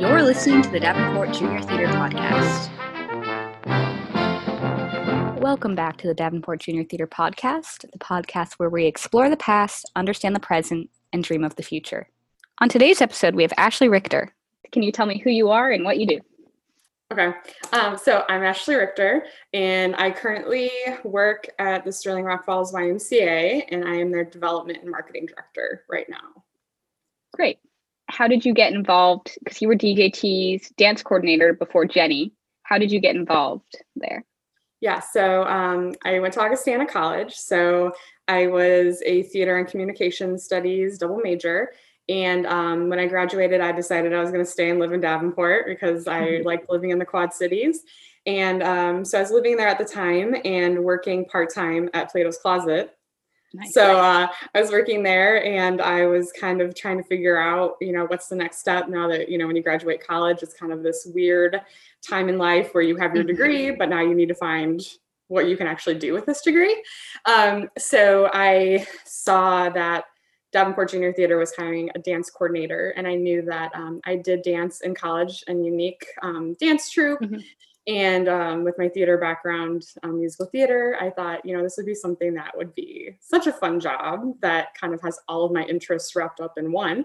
You're listening to the Davenport Junior Theater Podcast. Welcome back to the Davenport Junior Theater Podcast, the podcast where we explore the past, understand the present, and dream of the future. On today's episode, we have Ashley Richter. Can you tell me who you are and what you do? Okay. Um, so I'm Ashley Richter, and I currently work at the Sterling Rock Falls YMCA, and I am their development and marketing director right now. Great. How did you get involved? Because you were DJT's dance coordinator before Jenny. How did you get involved there? Yeah, so um, I went to Augustana College. So I was a theater and communication studies double major. And um, when I graduated, I decided I was going to stay and live in Davenport because I mm-hmm. like living in the Quad Cities. And um, so I was living there at the time and working part time at Plato's Closet. Nice. So uh, I was working there and I was kind of trying to figure out, you know, what's the next step now that, you know, when you graduate college, it's kind of this weird time in life where you have your mm-hmm. degree, but now you need to find what you can actually do with this degree. Um, so I saw that Davenport Junior Theater was hiring a dance coordinator, and I knew that um, I did dance in college and unique um, dance troupe. Mm-hmm. And um, with my theater background, um, musical theater, I thought, you know, this would be something that would be such a fun job that kind of has all of my interests wrapped up in one.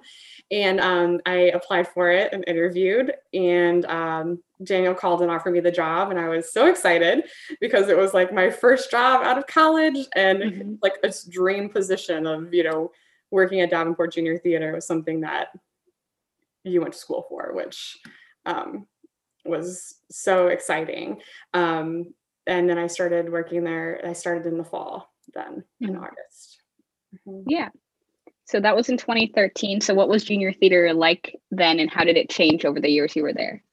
And um, I applied for it and interviewed, and um, Daniel called and offered me the job, and I was so excited because it was like my first job out of college and mm-hmm. like a dream position of, you know, working at Davenport Junior Theater was something that you went to school for, which um, was so exciting. Um, and then I started working there. I started in the fall then mm-hmm. in August. Mm-hmm. Yeah. So that was in 2013. So what was junior theater like then and how did it change over the years you were there?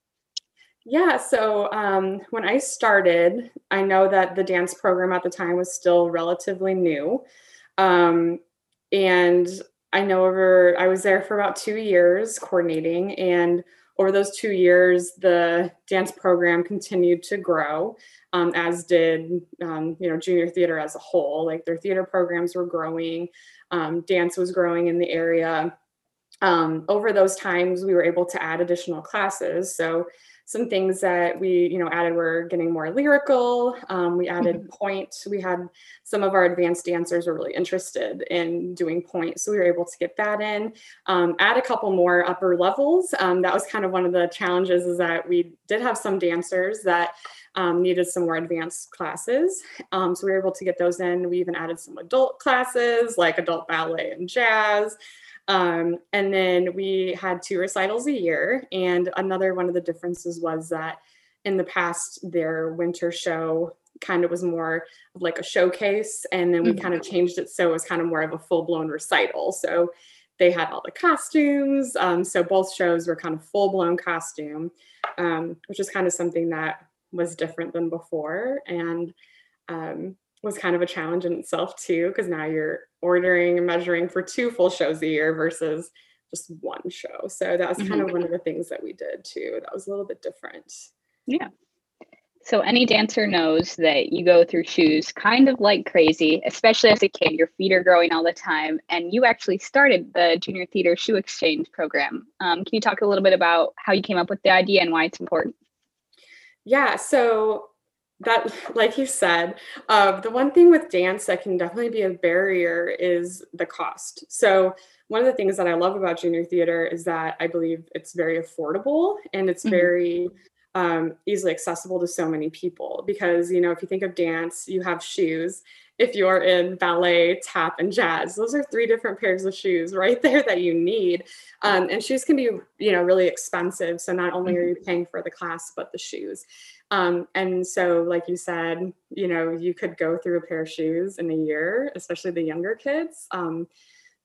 Yeah, so um, when I started, I know that the dance program at the time was still relatively new. Um, and I know over, I was there for about two years coordinating. And over those two years, the dance program continued to grow, um, as did, um, you know, junior theater as a whole. Like their theater programs were growing, um, dance was growing in the area. Um, over those times, we were able to add additional classes. So some things that we you know added were getting more lyrical um, we added mm-hmm. pointe we had some of our advanced dancers were really interested in doing pointe so we were able to get that in um, add a couple more upper levels um, that was kind of one of the challenges is that we did have some dancers that um, needed some more advanced classes. Um, so we were able to get those in. We even added some adult classes like adult ballet and jazz. Um, and then we had two recitals a year. And another one of the differences was that in the past, their winter show kind of was more of like a showcase. And then we mm-hmm. kind of changed it so it was kind of more of a full blown recital. So they had all the costumes. Um, so both shows were kind of full blown costume, um, which is kind of something that was different than before. And um, was kind of a challenge in itself too, because now you're ordering and measuring for two full shows a year versus just one show. So that was kind mm-hmm. of one of the things that we did too. That was a little bit different. Yeah. So any dancer knows that you go through shoes kind of like crazy, especially as a kid. Your feet are growing all the time, and you actually started the Junior Theater Shoe Exchange program. Um, can you talk a little bit about how you came up with the idea and why it's important? Yeah. So that like you said uh, the one thing with dance that can definitely be a barrier is the cost. So one of the things that i love about junior theater is that i believe it's very affordable and it's mm-hmm. very um, easily accessible to so many people because you know if you think of dance you have shoes. If you're in ballet tap and jazz those are three different pairs of shoes right there that you need. Um, and shoes can be you know really expensive. So not only are you mm-hmm. paying for the class but the shoes um, and so, like you said, you know, you could go through a pair of shoes in a year, especially the younger kids. Um,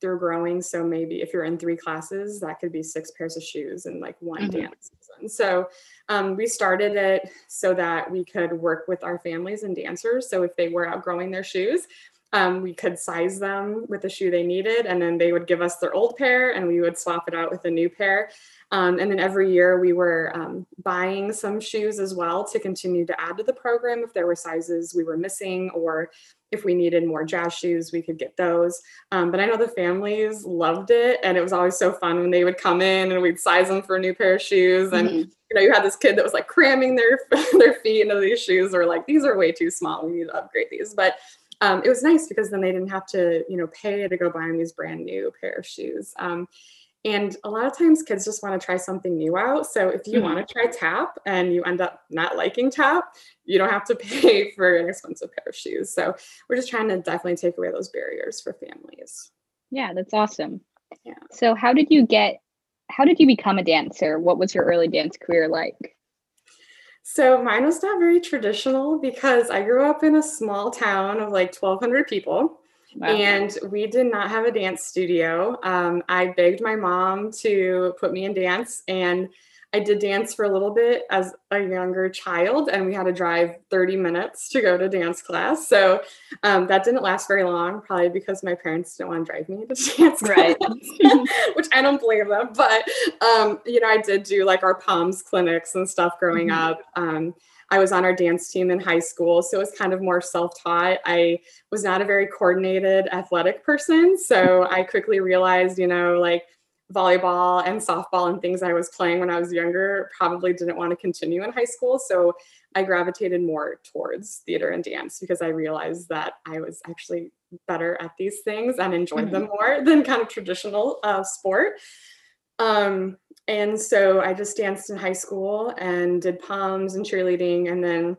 they're growing. So maybe if you're in three classes, that could be six pairs of shoes in like one mm-hmm. dance season. So um, we started it so that we could work with our families and dancers. So if they were outgrowing their shoes, um, we could size them with the shoe they needed, and then they would give us their old pair, and we would swap it out with a new pair. Um, and then every year we were um, buying some shoes as well to continue to add to the program if there were sizes we were missing or if we needed more jazz shoes, we could get those. Um, but I know the families loved it, and it was always so fun when they would come in and we'd size them for a new pair of shoes. And mm-hmm. you know, you had this kid that was like cramming their their feet into these shoes, or like these are way too small. We need to upgrade these. But um, it was nice because then they didn't have to you know pay to go buy these brand new pair of shoes. Um, and a lot of times kids just want to try something new out. So if you mm-hmm. want to try tap and you end up not liking tap, you don't have to pay for an expensive pair of shoes. So we're just trying to definitely take away those barriers for families. Yeah, that's awesome. Yeah. So how did you get how did you become a dancer? What was your early dance career like? So mine was not very traditional because I grew up in a small town of like 1200 people. Wow. And we did not have a dance studio. Um, I begged my mom to put me in dance, and I did dance for a little bit as a younger child, and we had to drive 30 minutes to go to dance class. So um, that didn't last very long, probably because my parents didn't want to drive me to dance right. class, which I don't blame them. But um, you know, I did do like our POMS clinics and stuff growing mm-hmm. up. I was on our dance team in high school, so it was kind of more self taught. I was not a very coordinated athletic person. So I quickly realized, you know, like volleyball and softball and things I was playing when I was younger probably didn't want to continue in high school. So I gravitated more towards theater and dance because I realized that I was actually better at these things and enjoyed mm-hmm. them more than kind of traditional uh, sport. Um, and so I just danced in high school and did POMs and cheerleading. And then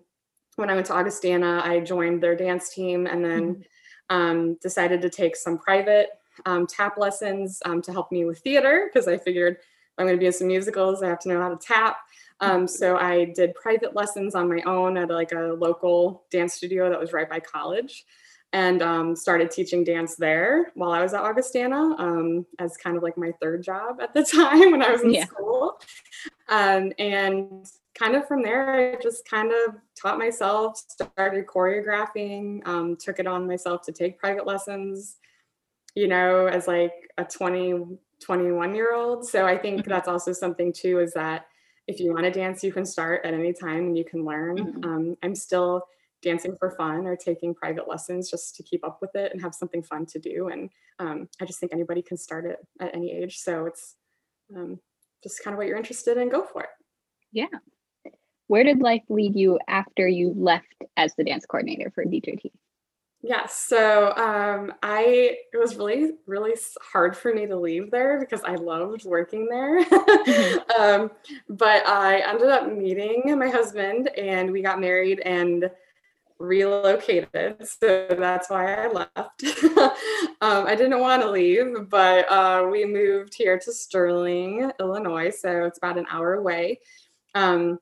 when I went to Augustana, I joined their dance team and then mm-hmm. um, decided to take some private um, tap lessons um, to help me with theater because I figured I'm going to be in some musicals, I have to know how to tap. Um, so I did private lessons on my own at like a local dance studio that was right by college and um, started teaching dance there while I was at Augustana um, as kind of like my third job at the time when I was in yeah. school. Um, and kind of from there, I just kind of taught myself, started choreographing, um, took it on myself to take private lessons, you know, as like a 20, 21 year old. So I think mm-hmm. that's also something too is that if you want to dance, you can start at any time and you can learn. Mm-hmm. Um, I'm still dancing for fun or taking private lessons just to keep up with it and have something fun to do. And um, I just think anybody can start it at any age. So it's um, just kind of what you're interested in, go for it. Yeah. Where did life lead you after you left as the dance coordinator for DJT? Yes. So um, I it was really really hard for me to leave there because I loved working there. mm-hmm. um, but I ended up meeting my husband and we got married and relocated. So that's why I left. um, I didn't want to leave, but uh, we moved here to Sterling, Illinois. So it's about an hour away. Um,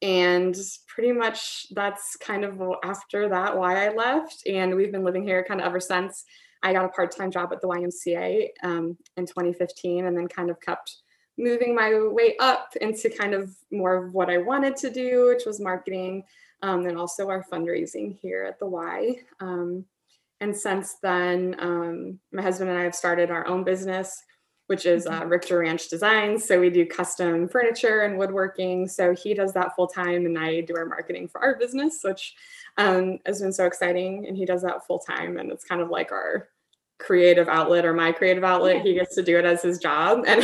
and pretty much that's kind of after that why I left. And we've been living here kind of ever since. I got a part time job at the YMCA um, in 2015 and then kind of kept moving my way up into kind of more of what I wanted to do, which was marketing um, and also our fundraising here at the Y. Um, and since then, um, my husband and I have started our own business, which is uh, Richter Ranch Designs. So we do custom furniture and woodworking. So he does that full time, and I do our marketing for our business, which um, has been so exciting. And he does that full time, and it's kind of like our creative outlet or my creative outlet. Yeah. He gets to do it as his job, and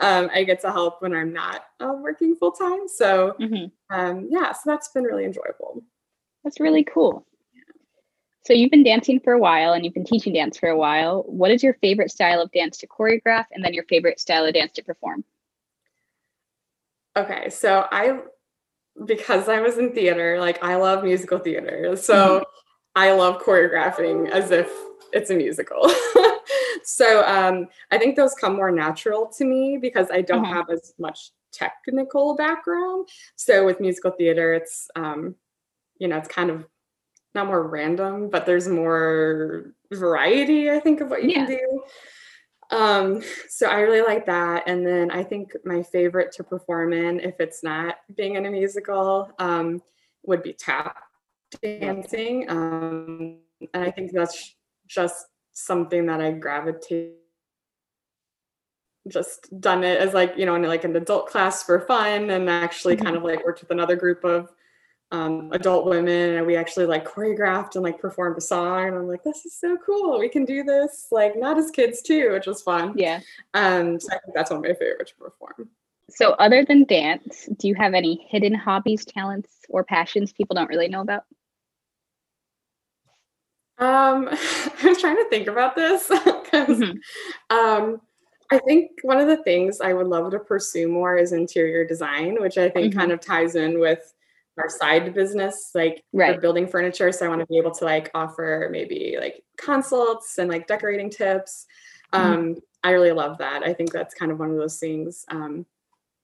um, I get to help when I'm not uh, working full time. So, mm-hmm. um, yeah, so that's been really enjoyable. That's really cool. So you've been dancing for a while and you've been teaching dance for a while. What is your favorite style of dance to choreograph and then your favorite style of dance to perform? Okay, so I because I was in theater, like I love musical theater. So mm-hmm. I love choreographing as if it's a musical. so um, I think those come more natural to me because I don't uh-huh. have as much technical background. So with musical theater, it's um, you know, it's kind of not more random, but there's more variety, I think, of what you yeah. can do. Um, so I really like that. And then I think my favorite to perform in, if it's not being in a musical, um, would be tap dancing. Um, and I think that's just something that I gravitate just done it as like you know in like an adult class for fun and actually mm-hmm. kind of like worked with another group of um, adult women and we actually like choreographed and like performed a song and I'm like this is so cool we can do this like not as kids too which was fun yeah and so I think that's one of my favorite to perform so other than dance do you have any hidden hobbies talents or passions people don't really know about um I was trying to think about this because mm-hmm. um I think one of the things I would love to pursue more is interior design, which I think mm-hmm. kind of ties in with our side business, like right. building furniture. So I want to be able to like offer maybe like consults and like decorating tips. Mm-hmm. Um, I really love that. I think that's kind of one of those things um,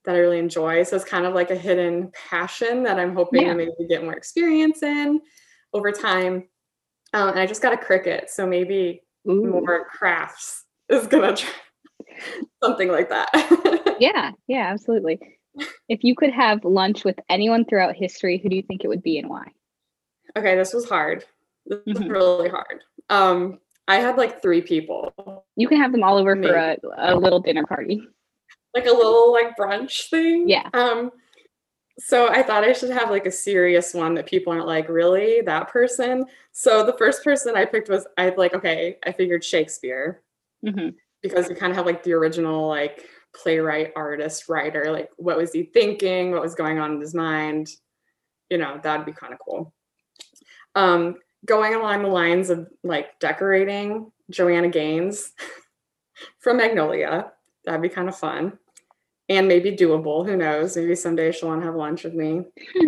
that I really enjoy. So it's kind of like a hidden passion that I'm hoping yeah. to maybe get more experience in over time. Um, and I just got a Cricut, so maybe Ooh. more crafts is gonna try something like that. yeah, yeah, absolutely. If you could have lunch with anyone throughout history, who do you think it would be and why? Okay, this was hard. This was mm-hmm. really hard. Um, I had like three people. You can have them all over Maybe. for a, a little dinner party. Like a little like brunch thing. Yeah. Um, so I thought I should have like a serious one that people aren't like, really? That person? So the first person I picked was I like, okay, I figured Shakespeare. Mm-hmm. Because we kind of have like the original like playwright, artist, writer. Like, what was he thinking? What was going on in his mind? You know, that'd be kind of cool. Um, going along the lines of like decorating, Joanna Gaines from Magnolia. That'd be kind of fun and maybe doable. Who knows? Maybe someday she'll want to have lunch with me.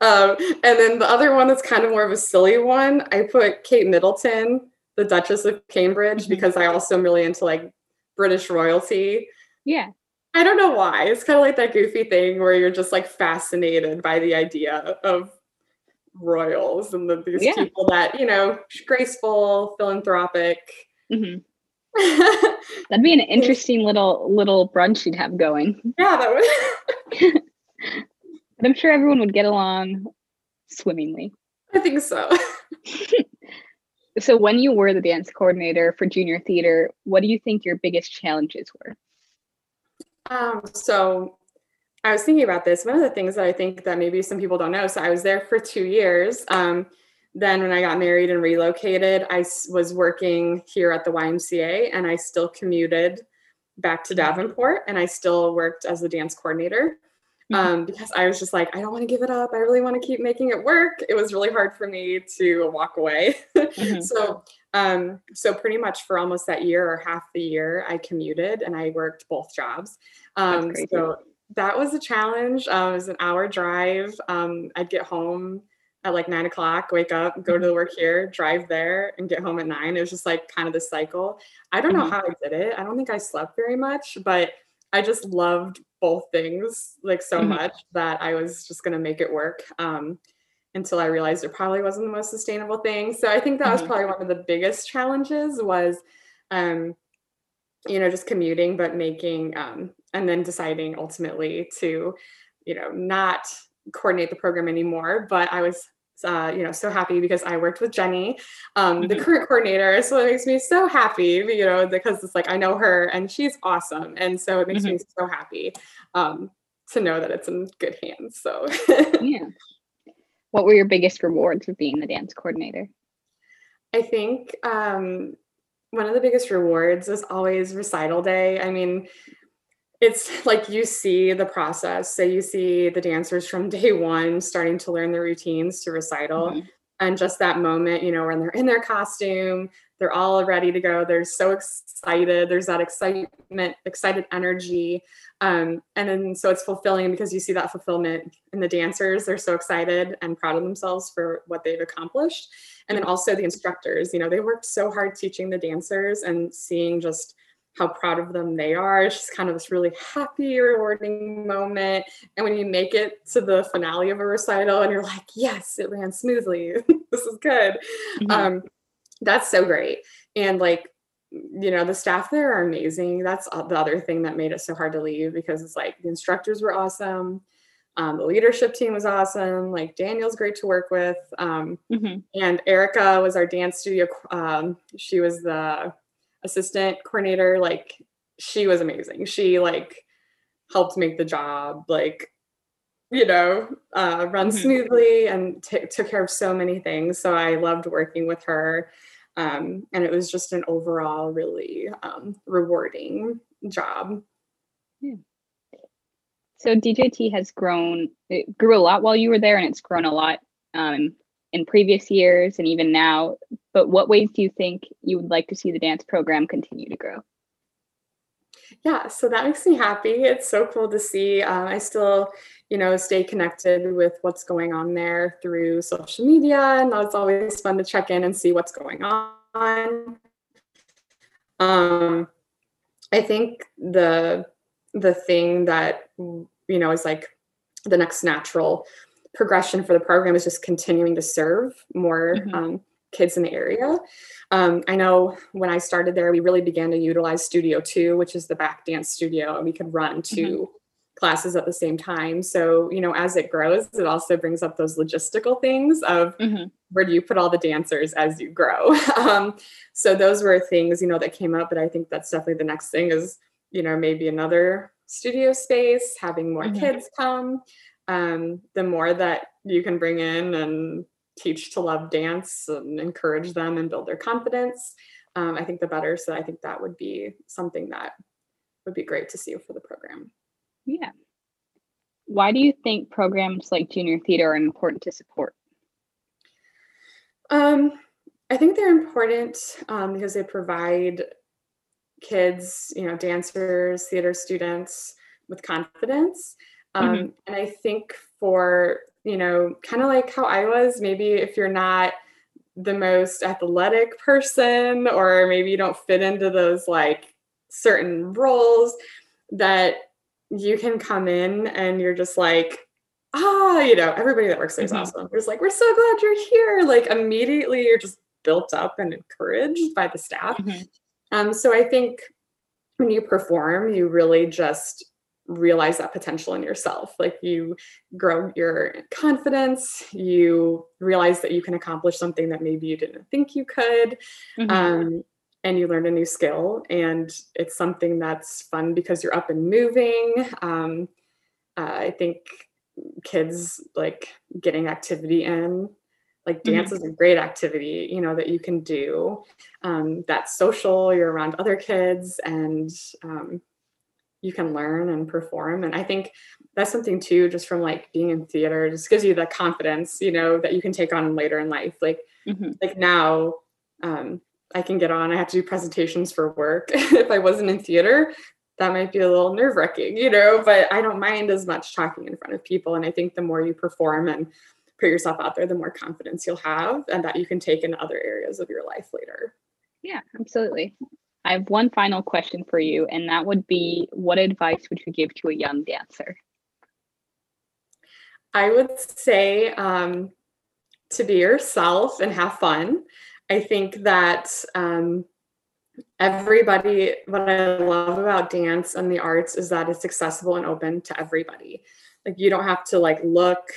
um, and then the other one that's kind of more of a silly one, I put Kate Middleton, the Duchess of Cambridge, mm-hmm. because I also am really into like British royalty. Yeah. I don't know why. It's kind of like that goofy thing where you're just like fascinated by the idea of royals and the, these yeah. people that, you know, graceful, philanthropic. Mm-hmm. That'd be an interesting little little brunch you'd have going. Yeah, that would. but I'm sure everyone would get along swimmingly. I think so. so when you were the dance coordinator for junior theater, what do you think your biggest challenges were? Um, so I was thinking about this. One of the things that I think that maybe some people don't know. So I was there for two years. Um, then when I got married and relocated, I was working here at the YMCA and I still commuted back to Davenport and I still worked as the dance coordinator. Mm-hmm. Um, because I was just like, I don't want to give it up. I really want to keep making it work. It was really hard for me to walk away. Mm-hmm. so um, so pretty much for almost that year or half the year, I commuted and I worked both jobs. Um, so that was a challenge. Uh, it was an hour drive. Um, I'd get home at like nine o'clock, wake up, go to mm-hmm. the work here, drive there, and get home at nine. It was just like kind of the cycle. I don't know mm-hmm. how I did it. I don't think I slept very much, but I just loved both things like so mm-hmm. much that I was just gonna make it work. Um, until I realized it probably wasn't the most sustainable thing. So I think that was mm-hmm. probably one of the biggest challenges was, um, you know, just commuting, but making, um, and then deciding ultimately to, you know, not coordinate the program anymore. But I was, uh, you know, so happy because I worked with Jenny, um, mm-hmm. the current coordinator. So it makes me so happy, you know, because it's like I know her and she's awesome. And so it makes mm-hmm. me so happy um, to know that it's in good hands. So, yeah. What were your biggest rewards of being the dance coordinator? I think um, one of the biggest rewards is always recital day. I mean, it's like you see the process. So you see the dancers from day one starting to learn the routines to recital. Mm-hmm. And just that moment, you know, when they're in their costume, they're all ready to go. They're so excited. There's that excitement, excited energy. Um, and then so it's fulfilling because you see that fulfillment in the dancers. They're so excited and proud of themselves for what they've accomplished. And then also the instructors, you know, they worked so hard teaching the dancers and seeing just how proud of them they are. It's just kind of this really happy, rewarding moment. And when you make it to the finale of a recital and you're like, yes, it ran smoothly. this is good. Mm-hmm. Um, that's so great. And like you know the staff there are amazing that's the other thing that made it so hard to leave because it's like the instructors were awesome Um, the leadership team was awesome. Like Daniel's great to work with. Um, mm-hmm. And Erica was our dance studio. Um, she was the assistant coordinator. Like she was amazing. She like helped make the job like you know uh, run mm-hmm. smoothly and t- took care of so many things. So I loved working with her. Um, and it was just an overall really um, rewarding job. Yeah. So DJT has grown, it grew a lot while you were there, and it's grown a lot um, in previous years and even now. But what ways do you think you would like to see the dance program continue to grow? Yeah, so that makes me happy. It's so cool to see. Uh, I still, you know, stay connected with what's going on there through social media, and it's always fun to check in and see what's going on. Um, I think the the thing that you know is like the next natural progression for the program is just continuing to serve more mm-hmm. um, kids in the area. Um, I know when I started there, we really began to utilize Studio Two, which is the back dance studio, and we could run 2 mm-hmm. classes at the same time. So, you know, as it grows, it also brings up those logistical things of mm-hmm. where do you put all the dancers as you grow. um, so those were things, you know, that came up, but I think that's definitely the next thing is, you know, maybe another studio space, having more mm-hmm. kids come. Um, the more that you can bring in and teach to love dance and encourage them and build their confidence, um, I think the better. So I think that would be something that would be great to see for the program. Yeah. Why do you think programs like junior theater are important to support? Um, I think they're important um, because they provide kids, you know, dancers, theater students with confidence. Um, mm-hmm. And I think for you know, kind of like how I was, maybe if you're not the most athletic person or maybe you don't fit into those like certain roles that you can come in and you're just like ah you know everybody that works there is mm-hmm. awesome it's like we're so glad you're here like immediately you're just built up and encouraged by the staff mm-hmm. um so i think when you perform you really just realize that potential in yourself. Like you grow your confidence, you realize that you can accomplish something that maybe you didn't think you could. Mm-hmm. Um, and you learn a new skill, and it's something that's fun because you're up and moving. Um, uh, I think kids like getting activity in like dance mm-hmm. is a great activity you know that you can do um, that's social you're around other kids and um, you can learn and perform. And I think that's something too, just from like being in theater, just gives you the confidence, you know, that you can take on later in life. Like, mm-hmm. like now, um, I can get on. I have to do presentations for work. if I wasn't in theater, that might be a little nerve wracking, you know, but I don't mind as much talking in front of people. And I think the more you perform and put yourself out there, the more confidence you'll have and that you can take in other areas of your life later. Yeah, absolutely. I have one final question for you, and that would be what advice would you give to a young dancer? I would say um, to be yourself and have fun. I think that um, everybody, what I love about dance and the arts is that it's accessible and open to everybody. Like you don't have to like look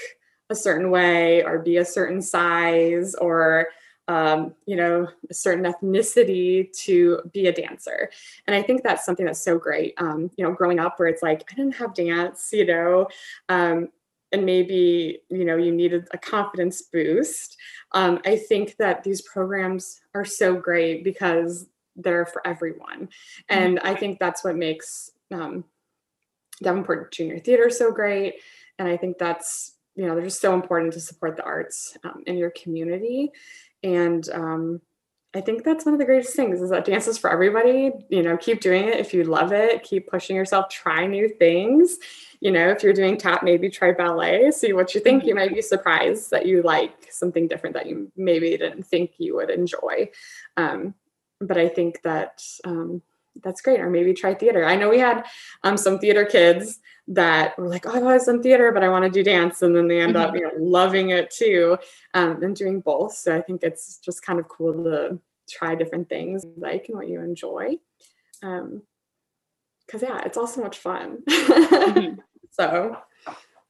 a certain way or be a certain size or um, you know, a certain ethnicity to be a dancer. And I think that's something that's so great. Um, you know, growing up where it's like, I didn't have dance, you know, um, and maybe, you know, you needed a confidence boost. Um, I think that these programs are so great because they're for everyone. And I think that's what makes um, Davenport Junior Theater so great. And I think that's, you know, they're just so important to support the arts um, in your community and um, I think that's one of the greatest things is that dance is for everybody. You know, keep doing it if you love it. Keep pushing yourself. Try new things. You know, if you're doing tap, maybe try ballet. See what you think. You might be surprised that you like something different that you maybe didn't think you would enjoy. Um, but I think that um, that's great. Or maybe try theater. I know we had um, some theater kids that were like, oh, I've always done theater, but I want to do dance. And then they end mm-hmm. up, you know, loving it too um, and doing both. So I think it's just kind of cool to try different things like and what you enjoy. Um, cause yeah, it's all so much fun. mm-hmm. So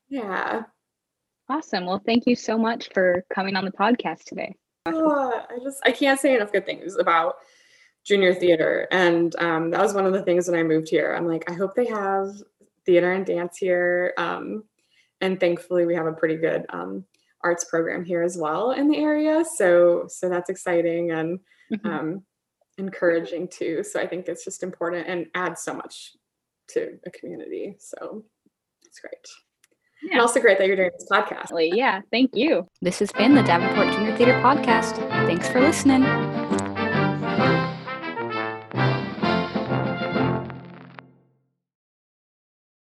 Yeah. Awesome. Well, thank you so much for coming on the podcast today. Oh, I just I can't say enough good things about junior theater, and um, that was one of the things when I moved here. I'm like, I hope they have theater and dance here, um, and thankfully we have a pretty good um, arts program here as well in the area. So so that's exciting and Mhm. um, encouraging too. So I think it's just important and adds so much to a community. So it's great. And also great that you're doing this podcast. Yeah. Thank you. This has been the Davenport Junior Theater Podcast. Thanks for listening.